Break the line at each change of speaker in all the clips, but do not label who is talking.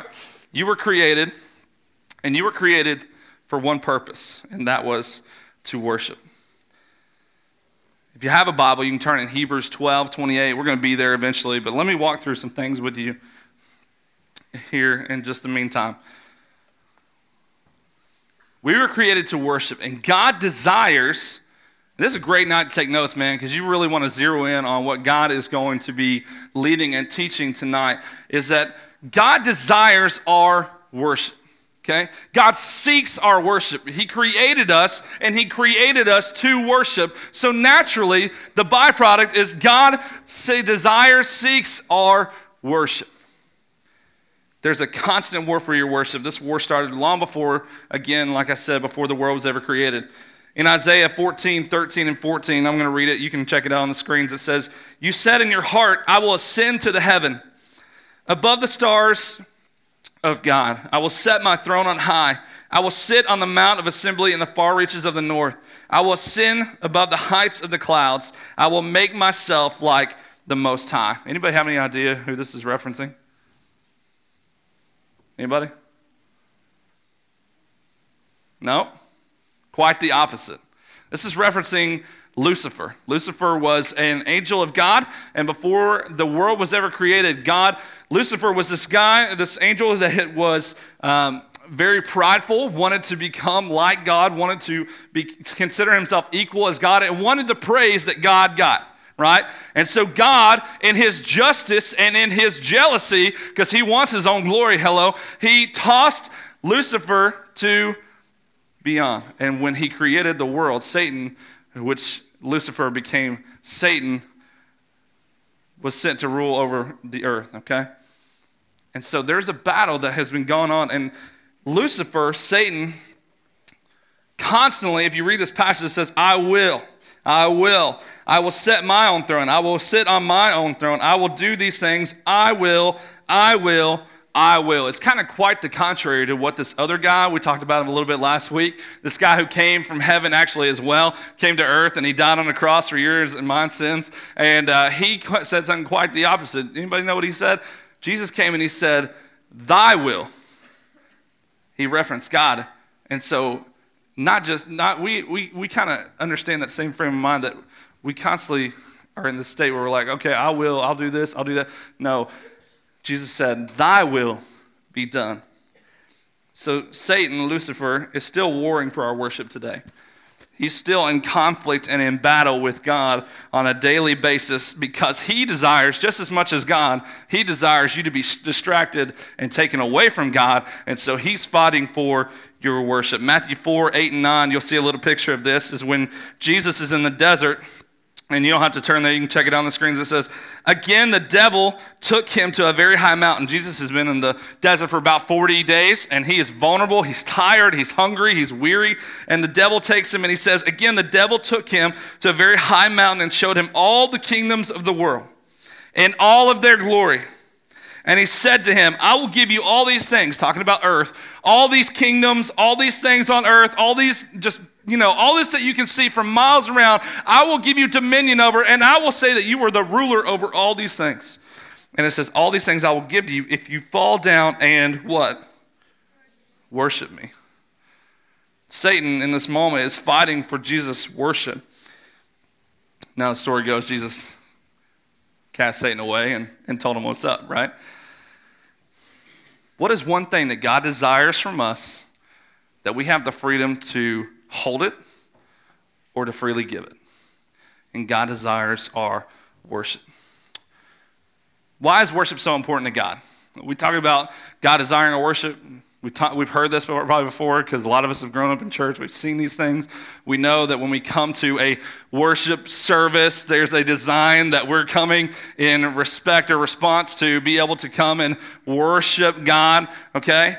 right. You were created, and you were created for one purpose, and that was to worship. If you have a Bible, you can turn in Hebrews 12, 28. We're going to be there eventually, but let me walk through some things with you here in just the meantime. We were created to worship, and God desires. This is a great night to take notes, man, because you really want to zero in on what God is going to be leading and teaching tonight. Is that God desires our worship. Okay? God seeks our worship. He created us and He created us to worship. So naturally, the byproduct is God say, desires, seeks our worship. There's a constant war for your worship. This war started long before, again, like I said, before the world was ever created. In Isaiah 14, 13, and 14, I'm going to read it. You can check it out on the screens. It says, You said in your heart, I will ascend to the heaven, above the stars of God. I will set my throne on high. I will sit on the mount of assembly in the far reaches of the north. I will ascend above the heights of the clouds. I will make myself like the Most High. Anybody have any idea who this is referencing? Anybody? No? Quite the opposite. This is referencing Lucifer. Lucifer was an angel of God, and before the world was ever created, God, Lucifer was this guy, this angel that was um, very prideful, wanted to become like God, wanted to be, consider himself equal as God, and wanted the praise that God got right? And so God, in his justice and in his jealousy, because he wants his own glory, hello, he tossed Lucifer to beyond. And when he created the world, Satan, which Lucifer became Satan, was sent to rule over the earth, okay? And so there's a battle that has been going on, and Lucifer, Satan, constantly, if you read this passage, it says, I will, I will. I will set my own throne. I will sit on my own throne. I will do these things. I will, I will, I will. It's kind of quite the contrary to what this other guy, we talked about him a little bit last week, this guy who came from heaven actually as well, came to earth and he died on the cross for yours and my sins. And uh, he said something quite the opposite. Anybody know what he said? Jesus came and he said, Thy will. He referenced God. And so, not just, not, we, we, we kind of understand that same frame of mind that we constantly are in this state where we're like, okay, I will, I'll do this, I'll do that. No, Jesus said, Thy will be done. So Satan, Lucifer, is still warring for our worship today. He's still in conflict and in battle with God on a daily basis because he desires, just as much as God, he desires you to be distracted and taken away from God. And so he's fighting for your worship. Matthew 4, 8, and 9, you'll see a little picture of this, is when Jesus is in the desert and you don't have to turn there, you can check it on the screens. It says, Again, the devil took him to a very high mountain. Jesus has been in the desert for about 40 days, and he is vulnerable. He's tired, he's hungry, he's weary. And the devil takes him, and he says, Again, the devil took him to a very high mountain and showed him all the kingdoms of the world and all of their glory. And he said to him, I will give you all these things, talking about earth, all these kingdoms, all these things on earth, all these just you know, all this that you can see from miles around, I will give you dominion over, and I will say that you are the ruler over all these things. And it says, All these things I will give to you if you fall down and what? Worship me. Satan in this moment is fighting for Jesus' worship. Now the story goes Jesus cast Satan away and, and told him what's up, right? What is one thing that God desires from us that we have the freedom to hold it or to freely give it. And God desires our worship. Why is worship so important to God? We talk about God desiring our worship. We've, ta- we've heard this probably before because a lot of us have grown up in church. We've seen these things. We know that when we come to a worship service, there's a design that we're coming in respect or response to be able to come and worship God, okay?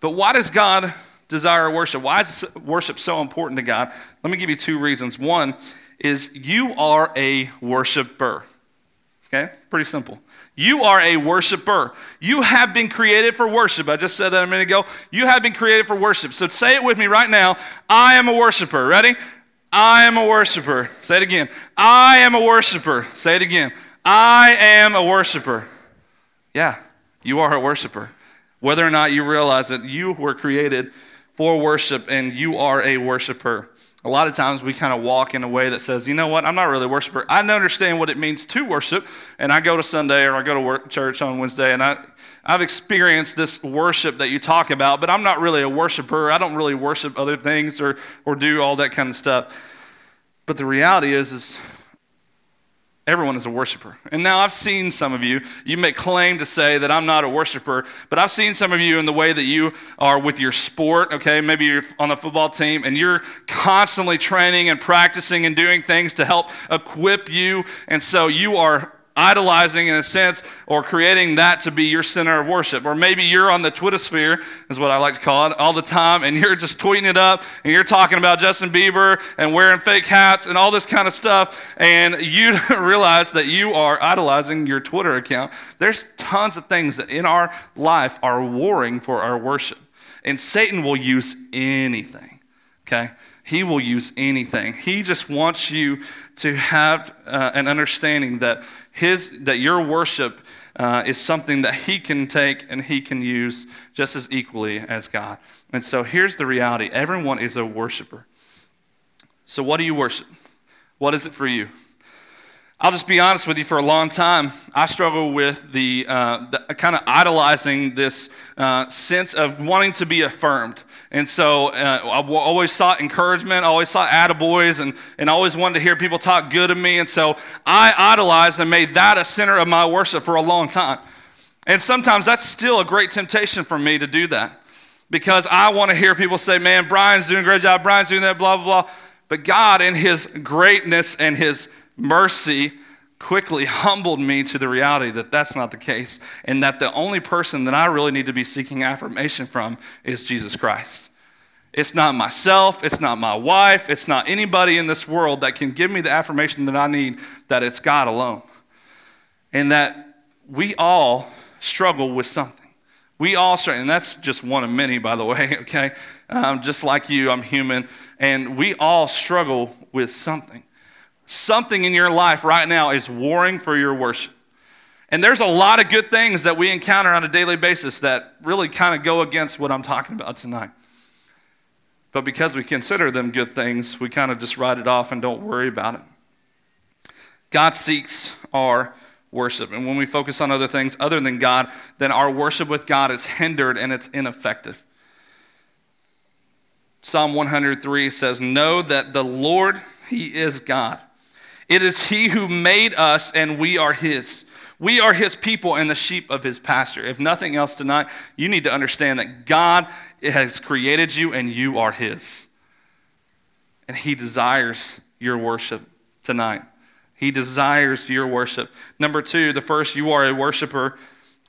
But why does God desire worship. Why is worship so important to God? Let me give you two reasons. One is you are a worshiper. Okay? Pretty simple. You are a worshiper. You have been created for worship. I just said that a minute ago. You have been created for worship. So say it with me right now. I am a worshiper. Ready? I am a worshiper. Say it again. I am a worshiper. Say it again. I am a worshiper. Yeah, You are a worshiper. Whether or not you realize it, you were created for worship and you are a worshiper. A lot of times we kind of walk in a way that says, you know what, I'm not really a worshiper. I understand what it means to worship, and I go to Sunday or I go to work, church on Wednesday, and I, I've experienced this worship that you talk about, but I'm not really a worshiper. I don't really worship other things or, or do all that kind of stuff. But the reality is, is Everyone is a worshiper. And now I've seen some of you, you may claim to say that I'm not a worshiper, but I've seen some of you in the way that you are with your sport, okay? Maybe you're on the football team and you're constantly training and practicing and doing things to help equip you. And so you are idolizing in a sense or creating that to be your center of worship. Or maybe you're on the Twitter sphere, is what I like to call it, all the time, and you're just tweeting it up and you're talking about Justin Bieber and wearing fake hats and all this kind of stuff, and you realize that you are idolizing your Twitter account. There's tons of things that in our life are warring for our worship. And Satan will use anything, okay? He will use anything. He just wants you to have uh, an understanding that his, that your worship uh, is something that he can take and he can use just as equally as God. And so here's the reality everyone is a worshiper. So, what do you worship? What is it for you? I'll just be honest with you, for a long time, I struggle with the, uh, the kind of idolizing this uh, sense of wanting to be affirmed. And so uh, I always sought encouragement, I always sought attaboys, and, and always wanted to hear people talk good of me. And so I idolized and made that a center of my worship for a long time. And sometimes that's still a great temptation for me to do that because I want to hear people say, man, Brian's doing a great job, Brian's doing that, blah, blah, blah. But God, in His greatness and His mercy quickly humbled me to the reality that that's not the case and that the only person that I really need to be seeking affirmation from is Jesus Christ. It's not myself, it's not my wife, it's not anybody in this world that can give me the affirmation that I need, that it's God alone. And that we all struggle with something. We all struggle, and that's just one of many, by the way, okay? Um, just like you, I'm human, and we all struggle with something. Something in your life right now is warring for your worship. And there's a lot of good things that we encounter on a daily basis that really kind of go against what I'm talking about tonight. But because we consider them good things, we kind of just write it off and don't worry about it. God seeks our worship. And when we focus on other things other than God, then our worship with God is hindered and it's ineffective. Psalm 103 says, Know that the Lord, He is God. It is He who made us, and we are His. We are His people and the sheep of His pasture. If nothing else tonight, you need to understand that God has created you and you are His. And He desires your worship tonight. He desires your worship. Number two, the first, you are a worshiper.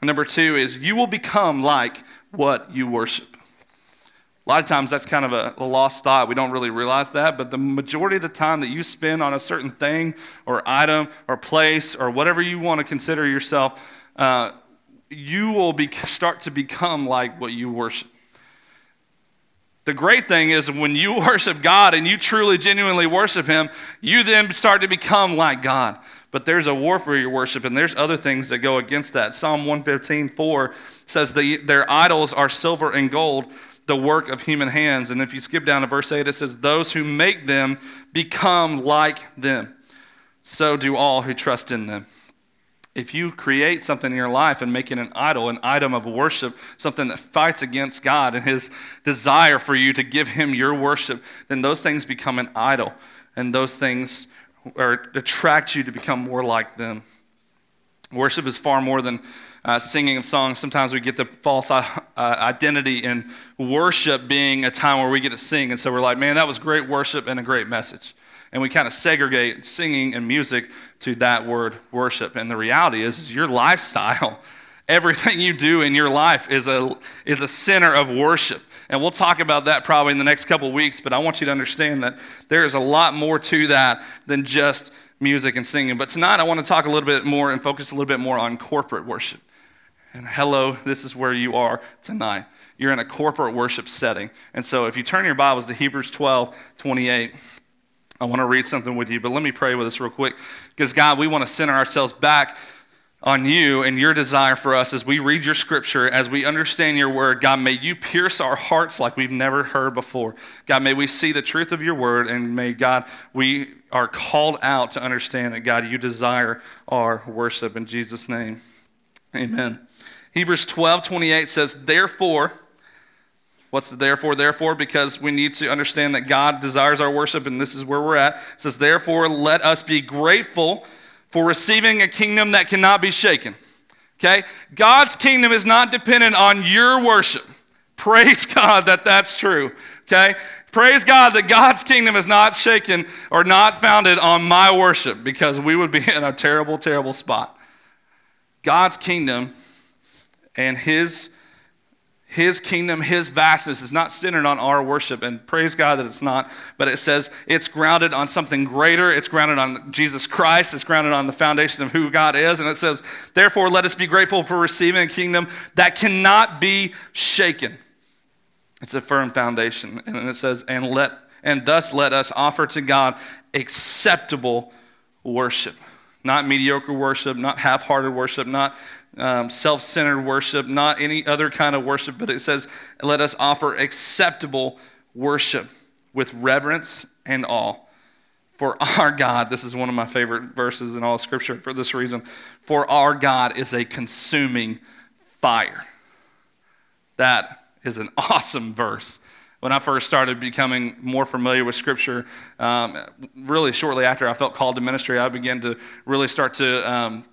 Number two is you will become like what you worship. A lot of times that's kind of a, a, lost thought. We don't really realize that. But the majority of the time that you spend on a certain thing or item or place or whatever you want to consider yourself, uh, you will be, start to become like what you worship. The great thing is when you worship God and you truly, genuinely worship Him, you then start to become like God. But there's a war for your worship, and there's other things that go against that. Psalm 115, 4 says, the, Their idols are silver and gold the work of human hands. And if you skip down to verse 8, it says, Those who make them become like them. So do all who trust in them. If you create something in your life and make it an idol, an item of worship, something that fights against God and His desire for you to give Him your worship, then those things become an idol. And those things attract you to become more like them. Worship is far more than uh, singing of songs, sometimes we get the false uh, identity in worship being a time where we get to sing. And so we're like, man, that was great worship and a great message. And we kind of segregate singing and music to that word worship. And the reality is, is your lifestyle, everything you do in your life is a, is a center of worship. And we'll talk about that probably in the next couple weeks, but I want you to understand that there is a lot more to that than just music and singing. But tonight I want to talk a little bit more and focus a little bit more on corporate worship. And hello, this is where you are tonight. You're in a corporate worship setting. And so if you turn your Bibles to Hebrews 12 28, I want to read something with you, but let me pray with us real quick. Because, God, we want to center ourselves back on you and your desire for us as we read your scripture, as we understand your word. God, may you pierce our hearts like we've never heard before. God, may we see the truth of your word, and may, God, we are called out to understand that, God, you desire our worship. In Jesus' name, amen. Hebrews 12 28 says, Therefore, What's the therefore? Therefore, because we need to understand that God desires our worship, and this is where we're at. It says, Therefore, let us be grateful for receiving a kingdom that cannot be shaken. Okay? God's kingdom is not dependent on your worship. Praise God that that's true. Okay? Praise God that God's kingdom is not shaken or not founded on my worship because we would be in a terrible, terrible spot. God's kingdom and his his kingdom, His vastness is not centered on our worship, and praise God that it's not, but it says it's grounded on something greater. It's grounded on Jesus Christ. It's grounded on the foundation of who God is. And it says, therefore, let us be grateful for receiving a kingdom that cannot be shaken. It's a firm foundation. And it says, and let and thus let us offer to God acceptable worship. Not mediocre worship, not half hearted worship, not um, self centered worship, not any other kind of worship, but it says, let us offer acceptable worship with reverence and awe. For our God, this is one of my favorite verses in all scripture for this reason. For our God is a consuming fire. That is an awesome verse. When I first started becoming more familiar with Scripture, um, really shortly after I felt called to ministry, I began to really start to um,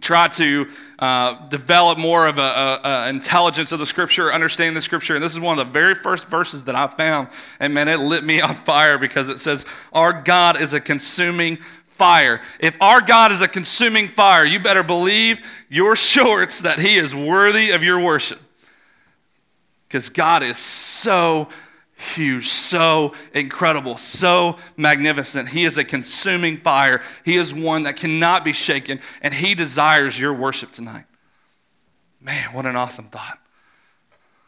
try to uh, develop more of an intelligence of the scripture, understand the scripture. And this is one of the very first verses that I found. And man, it lit me on fire because it says, Our God is a consuming fire. If our God is a consuming fire, you better believe your shorts that He is worthy of your worship. Because God is so huge, so incredible, so magnificent. He is a consuming fire. He is one that cannot be shaken, and He desires your worship tonight. Man, what an awesome thought.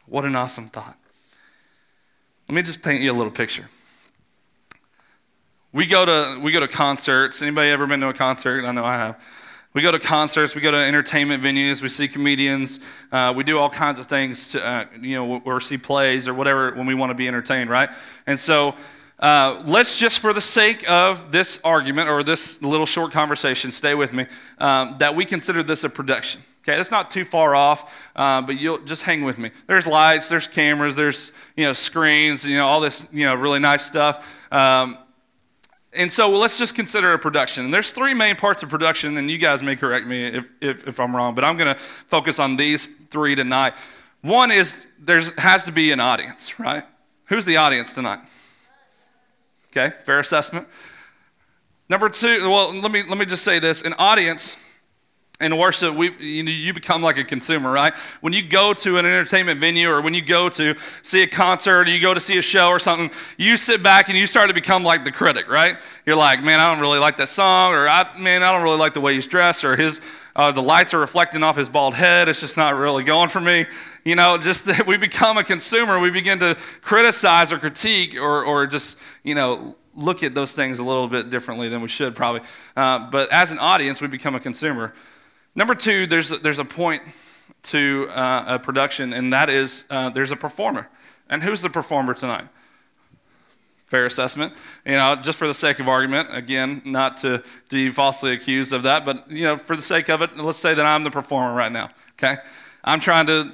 What an awesome thought. Let me just paint you a little picture. We go to we go to concerts. Anybody ever been to a concert? I know I have. We go to concerts, we go to entertainment venues, we see comedians, uh, we do all kinds of things, to, uh, you know, or see plays or whatever when we want to be entertained, right? And so uh, let's just, for the sake of this argument or this little short conversation, stay with me, um, that we consider this a production. Okay, that's not too far off, uh, but you'll just hang with me. There's lights, there's cameras, there's you know screens, you know all this you know really nice stuff. Um, and so well, let's just consider a production. And there's three main parts of production, and you guys may correct me if, if, if I'm wrong, but I'm going to focus on these three tonight. One is there has to be an audience, right? Who's the audience tonight? Okay, fair assessment. Number two, well, let me, let me just say this an audience in worship, we, you, know, you become like a consumer, right? When you go to an entertainment venue or when you go to see a concert or you go to see a show or something, you sit back and you start to become like the critic, right? You're like, man, I don't really like that song, or I, man, I don't really like the way he's dressed, or his, uh, the lights are reflecting off his bald head. It's just not really going for me. You know, just that we become a consumer. We begin to criticize or critique or, or just, you know, look at those things a little bit differently than we should probably. Uh, but as an audience, we become a consumer. Number two, there's a, there's a point to uh, a production, and that is uh, there's a performer. And who's the performer tonight? Fair assessment. You know, just for the sake of argument, again, not to be falsely accused of that, but you know, for the sake of it, let's say that I'm the performer right now. Okay, I'm trying to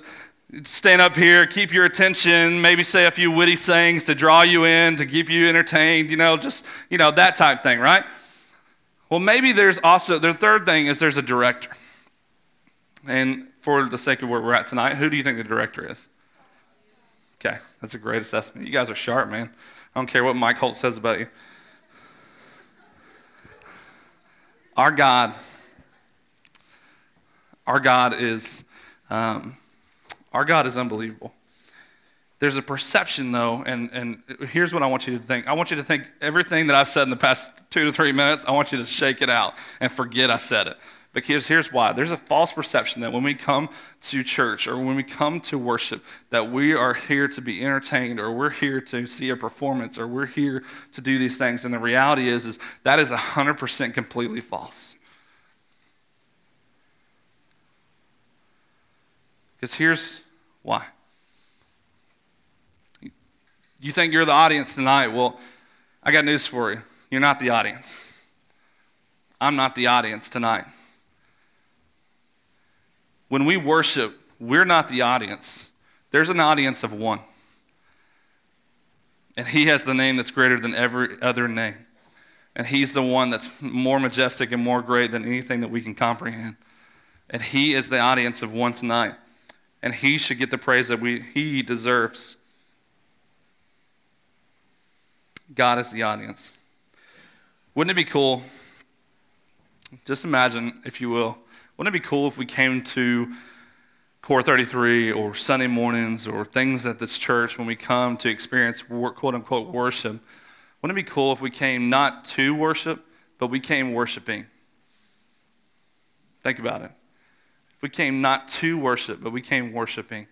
stand up here, keep your attention, maybe say a few witty sayings to draw you in, to keep you entertained. You know, just you know that type thing, right? Well, maybe there's also the third thing is there's a director. And for the sake of where we're at tonight, who do you think the director is? Okay, that's a great assessment. You guys are sharp, man. I don't care what Mike Holt says about you. Our God, our God is, um, our God is unbelievable. There's a perception, though, and, and here's what I want you to think. I want you to think everything that I've said in the past two to three minutes, I want you to shake it out and forget I said it. Because here's why there's a false perception that when we come to church or when we come to worship, that we are here to be entertained or we're here to see a performance or we're here to do these things. And the reality is, is that is 100% completely false. Because here's why. You think you're the audience tonight? Well, I got news for you. You're not the audience. I'm not the audience tonight. When we worship, we're not the audience. There's an audience of one. And he has the name that's greater than every other name. And he's the one that's more majestic and more great than anything that we can comprehend. And he is the audience of one tonight. And he should get the praise that we, he deserves. God is the audience. Wouldn't it be cool? Just imagine, if you will, wouldn't it be cool if we came to Core 33 or Sunday mornings or things at this church when we come to experience quote unquote worship? Wouldn't it be cool if we came not to worship, but we came worshiping? Think about it. If we came not to worship, but we came worshiping.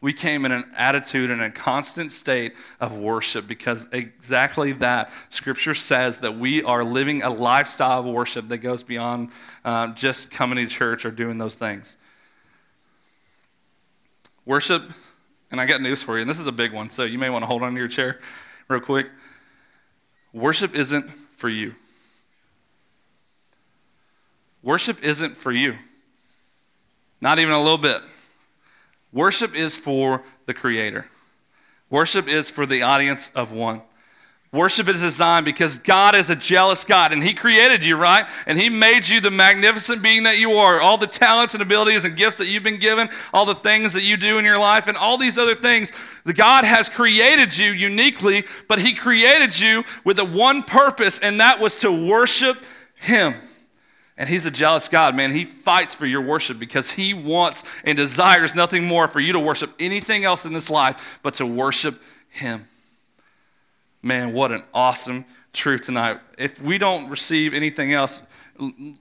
We came in an attitude and a constant state of worship because exactly that Scripture says that we are living a lifestyle of worship that goes beyond uh, just coming to church or doing those things. Worship, and I got news for you, and this is a big one, so you may want to hold on to your chair real quick. Worship isn't for you. Worship isn't for you. Not even a little bit. Worship is for the Creator, worship is for the audience of one. Worship is designed because God is a jealous God and He created you, right? And He made you the magnificent being that you are. All the talents and abilities and gifts that you've been given, all the things that you do in your life, and all these other things. The God has created you uniquely, but He created you with a one purpose, and that was to worship Him. And he's a jealous God, man. He fights for your worship because he wants and desires nothing more for you to worship anything else in this life but to worship him. Man, what an awesome truth tonight. If we don't receive anything else,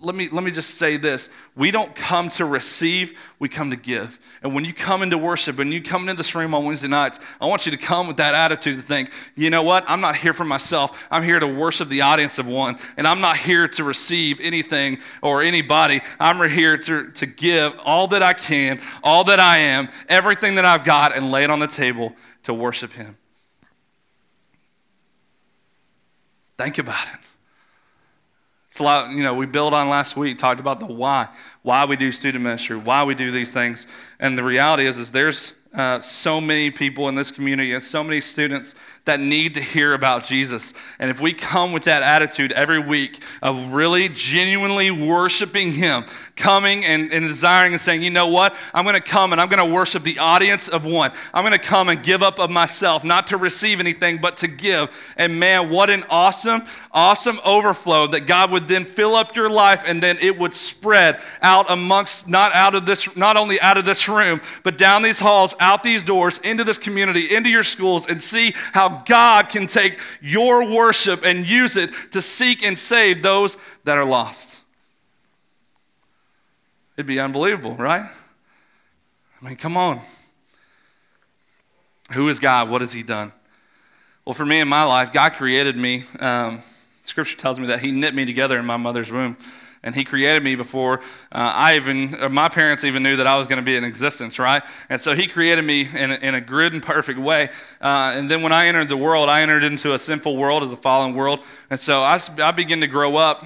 let me, let me just say this. We don't come to receive, we come to give. And when you come into worship and you come into this room on Wednesday nights, I want you to come with that attitude to think, you know what? I'm not here for myself. I'm here to worship the audience of one. And I'm not here to receive anything or anybody. I'm here to, to give all that I can, all that I am, everything that I've got, and lay it on the table to worship Him. Think about it. It's a lot, you know, we built on last week, talked about the why, why we do student ministry, why we do these things. And the reality is, is there's uh, so many people in this community and so many students that need to hear about Jesus. And if we come with that attitude every week of really genuinely worshiping Him, coming and, and desiring and saying, you know what? I'm going to come and I'm going to worship the audience of one. I'm going to come and give up of myself, not to receive anything, but to give. And man, what an awesome, awesome overflow that God would then fill up your life and then it would spread out amongst, not out of this, not only out of this room, but down these halls, out these doors, into this community, into your schools, and see how God can take your worship and use it to seek and save those that are lost. It'd be unbelievable, right? I mean, come on. Who is God? What has He done? Well, for me in my life, God created me. Um, scripture tells me that He knit me together in my mother's womb and he created me before uh, I even, my parents even knew that I was going to be in existence, right? And so he created me in a, in a good and perfect way. Uh, and then when I entered the world, I entered into a sinful world as a fallen world. And so I, I began to grow up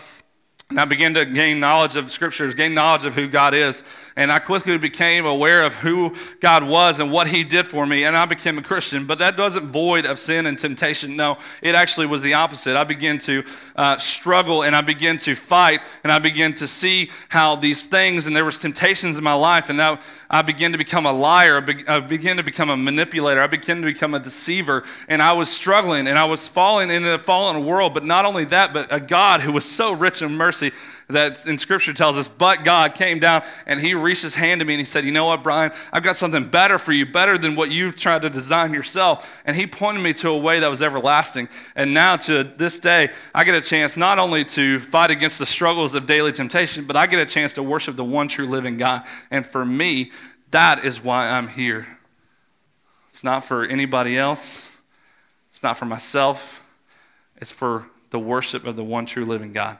and I began to gain knowledge of scriptures, gain knowledge of who God is. And I quickly became aware of who God was and what He did for me. And I became a Christian. But that wasn't void of sin and temptation. No, it actually was the opposite. I began to uh, struggle and I began to fight and I began to see how these things and there was temptations in my life. And now I began to become a liar. I began to become a manipulator. I began to become a deceiver. And I was struggling and I was falling into a fallen world. But not only that, but a God who was so rich in mercy that in Scripture tells us, but God came down and He reached His hand to me and He said, You know what, Brian? I've got something better for you, better than what you've tried to design yourself. And He pointed me to a way that was everlasting. And now to this day, I get a chance not only to fight against the struggles of daily temptation, but I get a chance to worship the one true living God. And for me, that is why I'm here. It's not for anybody else, it's not for myself, it's for the worship of the one true living God.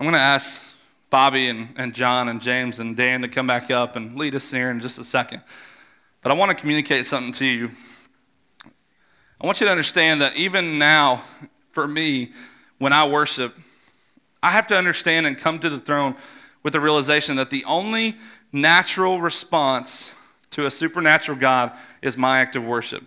I'm going to ask Bobby and, and John and James and Dan to come back up and lead us here in just a second. But I want to communicate something to you. I want you to understand that even now, for me, when I worship, I have to understand and come to the throne with the realization that the only natural response to a supernatural God is my act of worship.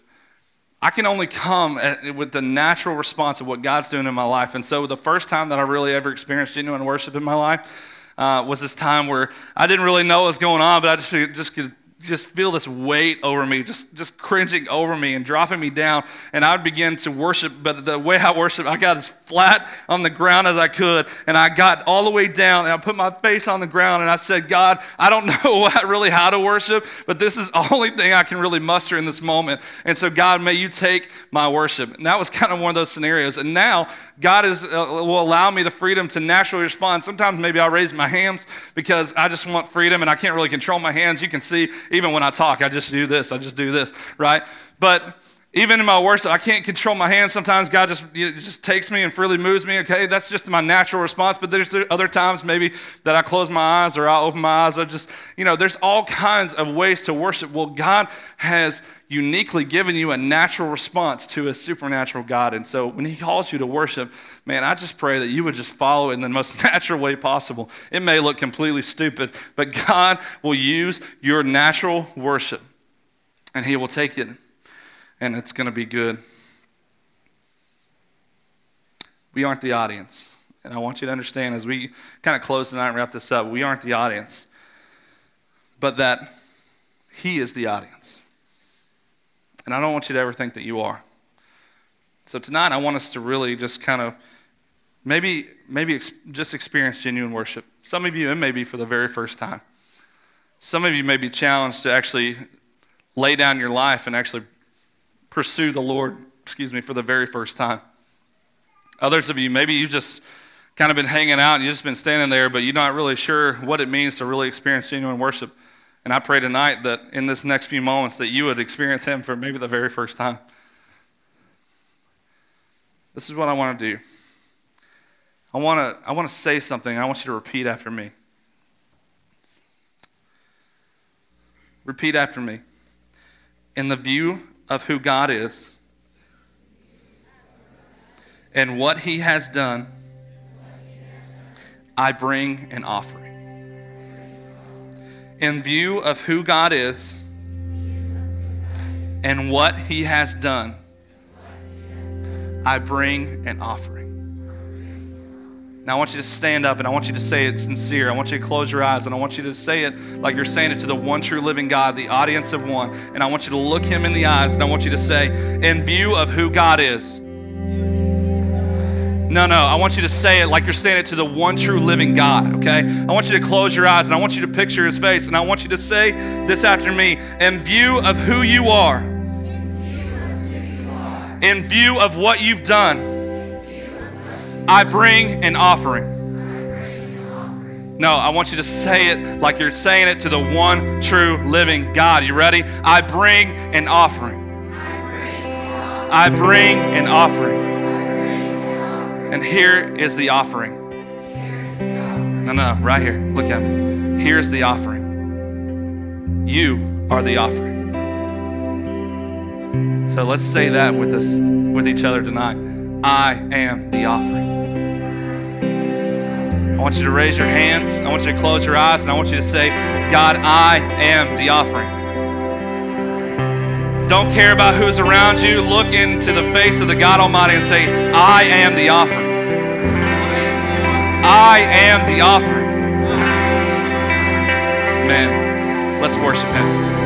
I can only come at, with the natural response of what God's doing in my life. And so the first time that I really ever experienced genuine worship in my life uh, was this time where I didn't really know what was going on, but I just, just could just feel this weight over me, just, just cringing over me and dropping me down. And I would begin to worship, but the way I worship, I got as flat on the ground as I could. And I got all the way down and I put my face on the ground and I said, God, I don't know what, really how to worship, but this is the only thing I can really muster in this moment. And so, God, may you take my worship. And that was kind of one of those scenarios. And now, God is, uh, will allow me the freedom to naturally respond. Sometimes maybe I'll raise my hands because I just want freedom and I can't really control my hands. You can see even when I talk, I just do this, I just do this, right? But even in my worship, I can't control my hands. Sometimes God just, you know, just takes me and freely moves me. Okay, that's just my natural response. But there's other times maybe that I close my eyes or I open my eyes. I just, you know, there's all kinds of ways to worship. Well, God has uniquely given you a natural response to a supernatural God. And so when He calls you to worship, man, I just pray that you would just follow in the most natural way possible. It may look completely stupid, but God will use your natural worship and He will take it and it's going to be good. We aren't the audience. And I want you to understand as we kind of close tonight and wrap this up, we aren't the audience, but that He is the audience. And I don't want you to ever think that you are. So tonight, I want us to really just kind of maybe, maybe ex- just experience genuine worship. Some of you, it may be for the very first time. Some of you may be challenged to actually lay down your life and actually pursue the Lord, excuse me, for the very first time. Others of you, maybe you've just kind of been hanging out and you've just been standing there, but you're not really sure what it means to really experience genuine worship. And I pray tonight that in this next few moments that you would experience him for maybe the very first time. This is what I want to do. I want to I want to say something. I want you to repeat after me. Repeat after me. In the view of who God is and what He has done, I bring an offering. In view of who God is and what He has done, I bring an offering. Now, I want you to stand up and I want you to say it sincere. I want you to close your eyes and I want you to say it like you're saying it to the one true living God, the audience of one. And I want you to look him in the eyes and I want you to say, in view of who God is. No, no, I want you to say it like you're saying it to the one true living God, okay? I want you to close your eyes and I want you to picture his face and I want you to say this after me in view of who you are, in view of what you've done I bring an offering. No, I want you to say it like you're saying it to the one true living God. You ready? I bring an offering. I bring an offering. And here is the offering. No, no, right here. Look at me. Here's the offering. You are the offering. So let's say that with us with each other tonight. I am the offering. I want you to raise your hands. I want you to close your eyes, and I want you to say, God, I am the offering. Don't care about who's around you. Look into the face of the God Almighty and say, I am the offering. I am the offering. Man, let's worship Him.